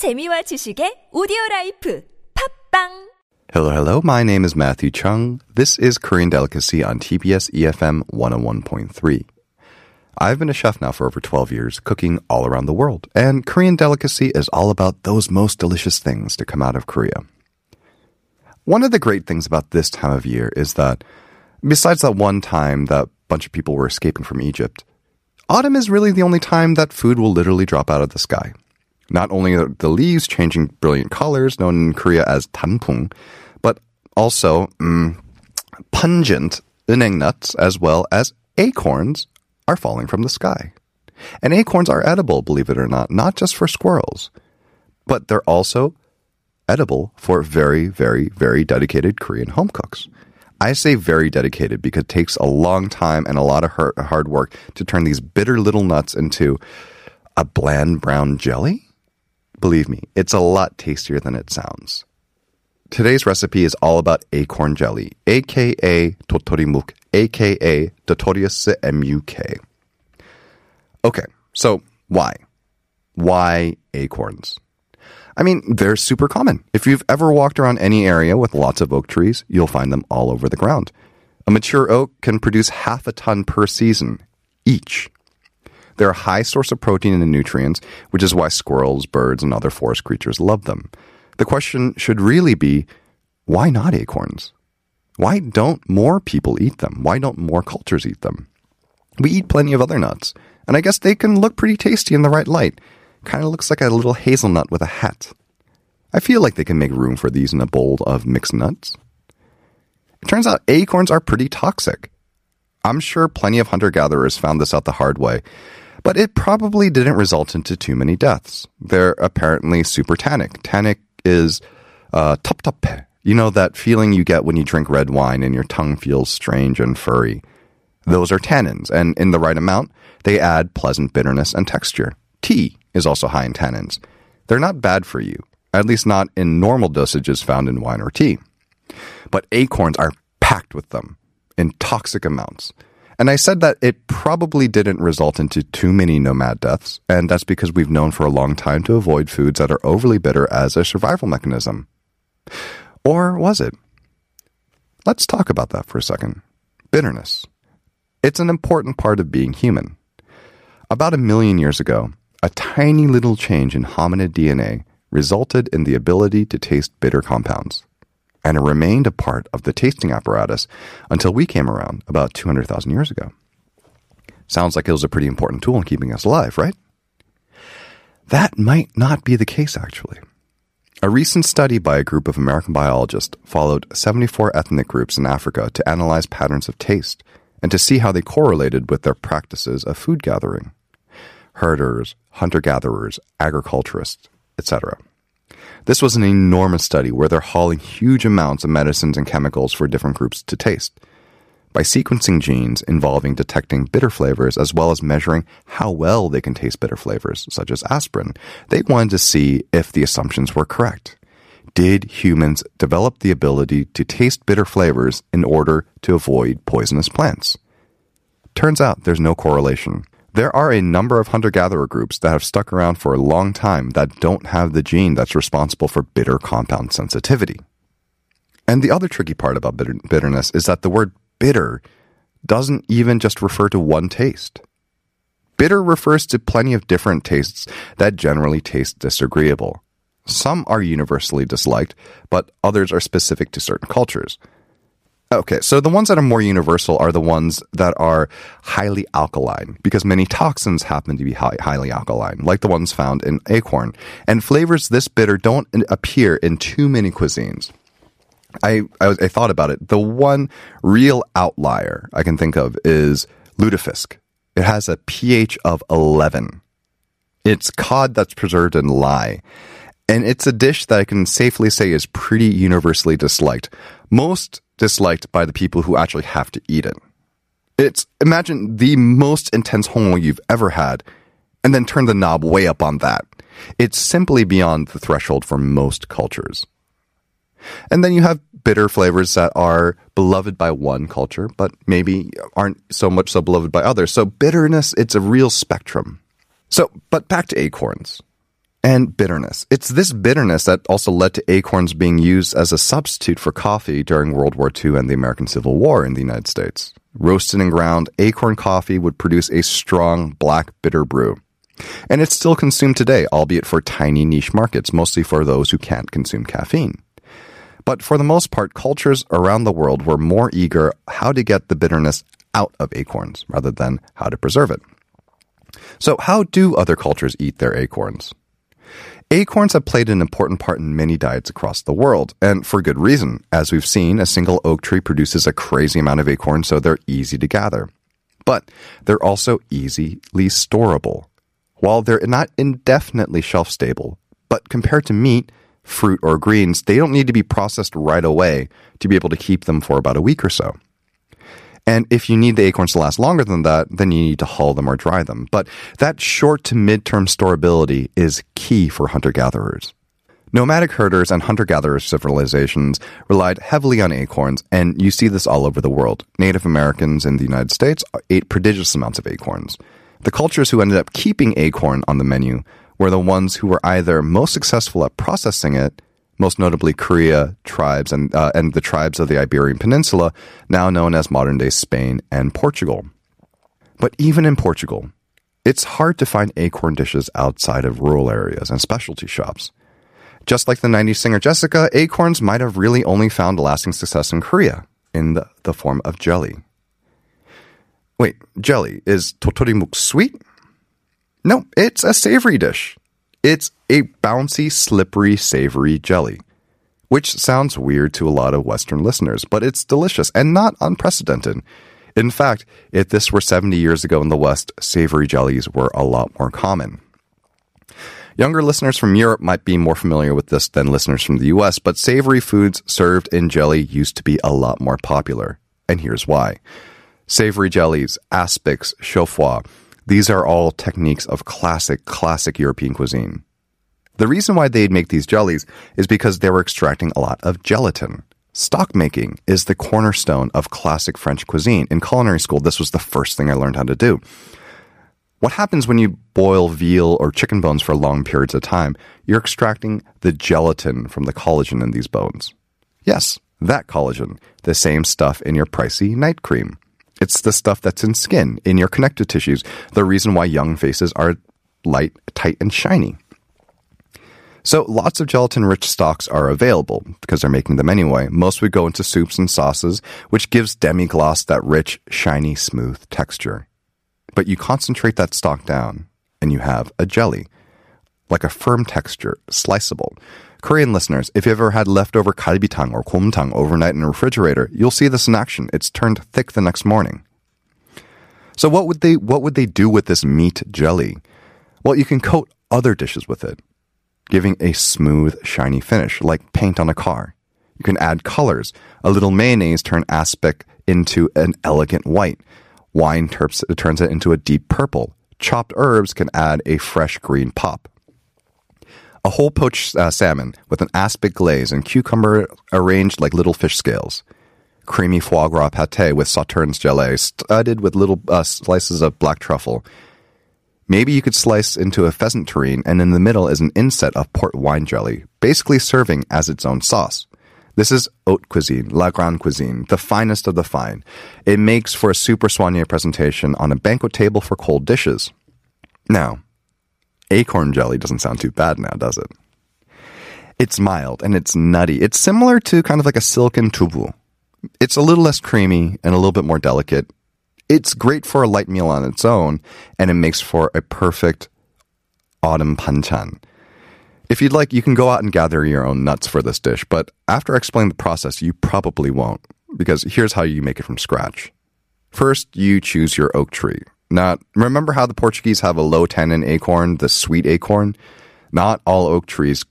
재미와 지식의 오디오 라이프 팝빵 Hello, hello. My name is Matthew Chung. This is Korean Delicacy on TBS EFM 101.3. I've been a chef now for over 12 years, cooking all around the world. And Korean Delicacy is all about those most delicious things to come out of Korea. One of the great things about this time of year is that, besides that one time that a bunch of people were escaping from Egypt, autumn is really the only time that food will literally drop out of the sky. Not only are the leaves changing brilliant colors, known in Korea as tanpung, but also mm, pungent uneng nuts as well as acorns are falling from the sky. And acorns are edible, believe it or not, not just for squirrels, but they're also edible for very, very, very dedicated Korean home cooks. I say very dedicated because it takes a long time and a lot of hard work to turn these bitter little nuts into a bland brown jelly. Believe me, it's a lot tastier than it sounds. Today's recipe is all about acorn jelly, aka totorimuk, aka Dotorius muk. Okay, so why? Why acorns? I mean, they're super common. If you've ever walked around any area with lots of oak trees, you'll find them all over the ground. A mature oak can produce half a ton per season each. They're a high source of protein and nutrients, which is why squirrels, birds, and other forest creatures love them. The question should really be why not acorns? Why don't more people eat them? Why don't more cultures eat them? We eat plenty of other nuts, and I guess they can look pretty tasty in the right light. Kind of looks like a little hazelnut with a hat. I feel like they can make room for these in a bowl of mixed nuts. It turns out acorns are pretty toxic. I'm sure plenty of hunter gatherers found this out the hard way, but it probably didn't result into too many deaths. They're apparently super tannic. Tannic is uh, top. You know that feeling you get when you drink red wine and your tongue feels strange and furry. Those are tannins, and in the right amount, they add pleasant bitterness and texture. Tea is also high in tannins. They're not bad for you, at least not in normal dosages found in wine or tea. But acorns are packed with them in toxic amounts. And I said that it probably didn't result into too many nomad deaths, and that's because we've known for a long time to avoid foods that are overly bitter as a survival mechanism. Or was it? Let's talk about that for a second. Bitterness. It's an important part of being human. About a million years ago, a tiny little change in hominid DNA resulted in the ability to taste bitter compounds. And it remained a part of the tasting apparatus until we came around about 200,000 years ago. Sounds like it was a pretty important tool in keeping us alive, right? That might not be the case, actually. A recent study by a group of American biologists followed 74 ethnic groups in Africa to analyze patterns of taste and to see how they correlated with their practices of food gathering. Herders, hunter gatherers, agriculturists, etc. This was an enormous study where they're hauling huge amounts of medicines and chemicals for different groups to taste. By sequencing genes involving detecting bitter flavors as well as measuring how well they can taste bitter flavors, such as aspirin, they wanted to see if the assumptions were correct. Did humans develop the ability to taste bitter flavors in order to avoid poisonous plants? Turns out there's no correlation. There are a number of hunter gatherer groups that have stuck around for a long time that don't have the gene that's responsible for bitter compound sensitivity. And the other tricky part about bitter- bitterness is that the word bitter doesn't even just refer to one taste. Bitter refers to plenty of different tastes that generally taste disagreeable. Some are universally disliked, but others are specific to certain cultures. Okay, so the ones that are more universal are the ones that are highly alkaline, because many toxins happen to be high, highly alkaline, like the ones found in acorn. And flavors this bitter don't appear in too many cuisines. I, I, I thought about it. The one real outlier I can think of is lutefisk. It has a pH of 11. It's cod that's preserved in lye. And it's a dish that I can safely say is pretty universally disliked. Most disliked by the people who actually have to eat it. It's imagine the most intense hongeo you've ever had, and then turn the knob way up on that. It's simply beyond the threshold for most cultures. And then you have bitter flavors that are beloved by one culture, but maybe aren't so much so beloved by others. So bitterness, it's a real spectrum. So, but back to acorns. And bitterness. It's this bitterness that also led to acorns being used as a substitute for coffee during World War II and the American Civil War in the United States. Roasted and ground, acorn coffee would produce a strong black bitter brew. And it's still consumed today, albeit for tiny niche markets, mostly for those who can't consume caffeine. But for the most part, cultures around the world were more eager how to get the bitterness out of acorns rather than how to preserve it. So, how do other cultures eat their acorns? Acorns have played an important part in many diets across the world, and for good reason. As we've seen, a single oak tree produces a crazy amount of acorns, so they're easy to gather. But they're also easily storable. While they're not indefinitely shelf stable, but compared to meat, fruit, or greens, they don't need to be processed right away to be able to keep them for about a week or so. And if you need the acorns to last longer than that, then you need to hull them or dry them. But that short to mid-term storability is key for hunter-gatherers. Nomadic herders and hunter gatherer civilizations relied heavily on acorns, and you see this all over the world. Native Americans in the United States ate prodigious amounts of acorns. The cultures who ended up keeping acorn on the menu were the ones who were either most successful at processing it most notably Korea tribes and, uh, and the tribes of the Iberian Peninsula, now known as modern day Spain and Portugal. But even in Portugal, it's hard to find acorn dishes outside of rural areas and specialty shops. Just like the 90s singer Jessica, acorns might have really only found lasting success in Korea in the, the form of jelly. Wait, jelly. Is totorimuk sweet? No, it's a savory dish. It's a bouncy, slippery, savory jelly. Which sounds weird to a lot of Western listeners, but it's delicious and not unprecedented. In fact, if this were 70 years ago in the West, savory jellies were a lot more common. Younger listeners from Europe might be more familiar with this than listeners from the US, but savory foods served in jelly used to be a lot more popular. And here's why. Savory jellies, aspics, chaudfroid, these are all techniques of classic, classic European cuisine. The reason why they'd make these jellies is because they were extracting a lot of gelatin. Stock making is the cornerstone of classic French cuisine. In culinary school, this was the first thing I learned how to do. What happens when you boil veal or chicken bones for long periods of time? You're extracting the gelatin from the collagen in these bones. Yes, that collagen, the same stuff in your pricey night cream. It's the stuff that's in skin, in your connective tissues, the reason why young faces are light, tight, and shiny. So lots of gelatin rich stocks are available because they're making them anyway. Most would go into soups and sauces, which gives demi glace that rich, shiny, smooth texture. But you concentrate that stock down and you have a jelly, like a firm texture, sliceable. Korean listeners, if you've ever had leftover kalbitang or gomtang overnight in a refrigerator, you'll see this in action. It's turned thick the next morning. So what would they what would they do with this meat jelly? Well, you can coat other dishes with it, giving a smooth, shiny finish, like paint on a car. You can add colors. A little mayonnaise turn aspic into an elegant white. Wine turns it into a deep purple. Chopped herbs can add a fresh green pop a whole poached uh, salmon with an aspic glaze and cucumber arranged like little fish scales. Creamy foie gras pate with sauternes gelée studded with little uh, slices of black truffle. Maybe you could slice into a pheasant terrine, and in the middle is an inset of port wine jelly, basically serving as its own sauce. This is haute cuisine, la grande cuisine, the finest of the fine. It makes for a super soigné presentation on a banquet table for cold dishes. Now, acorn jelly doesn't sound too bad now, does it? It's mild and it's nutty. It's similar to kind of like a silken tubu. It's a little less creamy and a little bit more delicate. It's great for a light meal on its own, and it makes for a perfect autumn panchan. If you'd like, you can go out and gather your own nuts for this dish, but after I explain the process, you probably won't, because here's how you make it from scratch. First, you choose your oak tree. Now, remember how the Portuguese have a low tannin acorn, the sweet acorn? Not all oak trees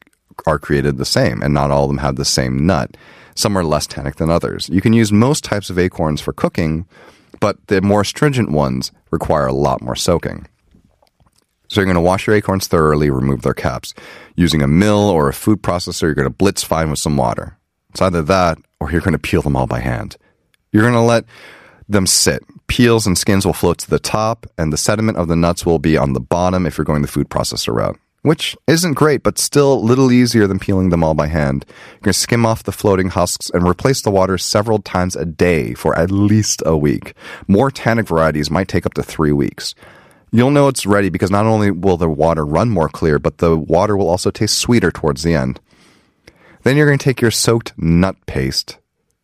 are created the same, and not all of them have the same nut. Some are less tannic than others. You can use most types of acorns for cooking, but the more stringent ones require a lot more soaking. So you're going to wash your acorns thoroughly, remove their caps. Using a mill or a food processor, you're going to blitz fine with some water. It's either that or you're going to peel them all by hand. You're going to let them sit. Peels and skins will float to the top, and the sediment of the nuts will be on the bottom if you're going the food processor route. which isn't great, but still a little easier than peeling them all by hand. You're going to skim off the floating husks and replace the water several times a day for at least a week. More tannic varieties might take up to three weeks. You'll know it's ready because not only will the water run more clear, but the water will also taste sweeter towards the end. Then you're going to take your soaked nut paste,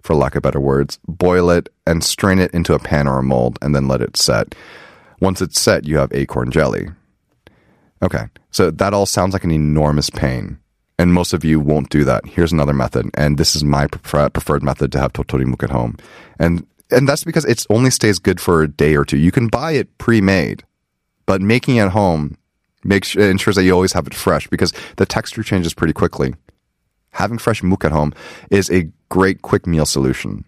for lack of better words, boil it and strain it into a pan or a mold and then let it set. Once it's set, you have acorn jelly. Okay, so that all sounds like an enormous pain. And most of you won't do that. Here's another method, and this is my prefer- preferred method to have totorimuk at home. And and that's because it only stays good for a day or two. You can buy it pre-made, but making it at home makes ensures that you always have it fresh because the texture changes pretty quickly. Having fresh muk at home is a great quick meal solution.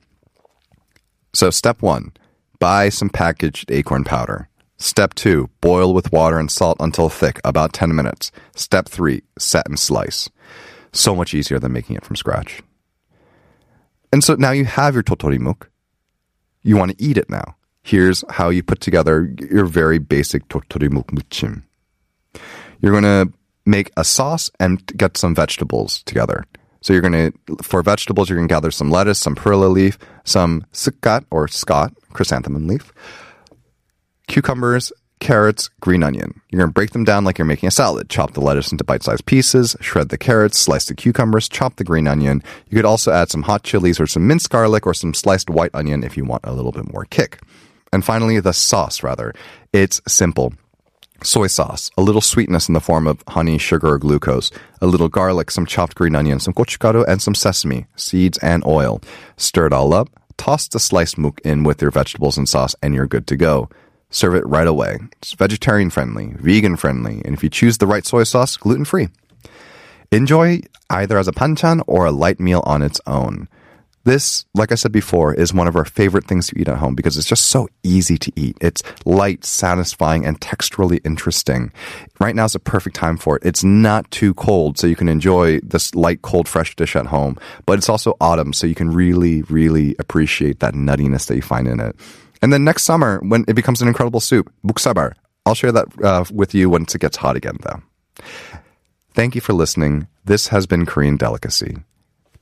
So step one, buy some packaged acorn powder. Step two, boil with water and salt until thick, about 10 minutes. Step three, set and slice. So much easier than making it from scratch. And so now you have your totorimuk. You want to eat it now. Here's how you put together your very basic totorimuk muchim. You're going to make a sauce and get some vegetables together. So you're going to, for vegetables, you're going to gather some lettuce, some perilla leaf, some sukat or scot, chrysanthemum leaf, cucumbers, carrots, green onion. You're going to break them down like you're making a salad. Chop the lettuce into bite sized pieces, shred the carrots, slice the cucumbers, chop the green onion. You could also add some hot chilies or some minced garlic or some sliced white onion if you want a little bit more kick. And finally, the sauce, rather. It's simple. Soy sauce, a little sweetness in the form of honey, sugar, or glucose, a little garlic, some chopped green onion, some gochugaru, and some sesame, seeds, and oil. Stir it all up, toss the sliced muk in with your vegetables and sauce, and you're good to go. Serve it right away. It's vegetarian friendly, vegan friendly, and if you choose the right soy sauce, gluten free. Enjoy either as a panchan or a light meal on its own. This, like I said before, is one of our favorite things to eat at home because it's just so easy to eat. It's light, satisfying, and texturally interesting. Right now is a perfect time for it. It's not too cold, so you can enjoy this light, cold, fresh dish at home, but it's also autumn, so you can really, really appreciate that nuttiness that you find in it. And then next summer, when it becomes an incredible soup, muksabal, I'll share that uh, with you once it gets hot again, though. Thank you for listening. This has been Korean Delicacy.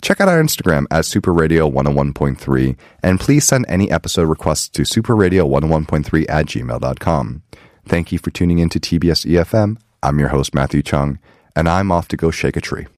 Check out our Instagram at superradio101.3 and please send any episode requests to superradio101.3 at gmail.com. Thank you for tuning in to TBS EFM. I'm your host, Matthew Chung, and I'm off to go shake a tree.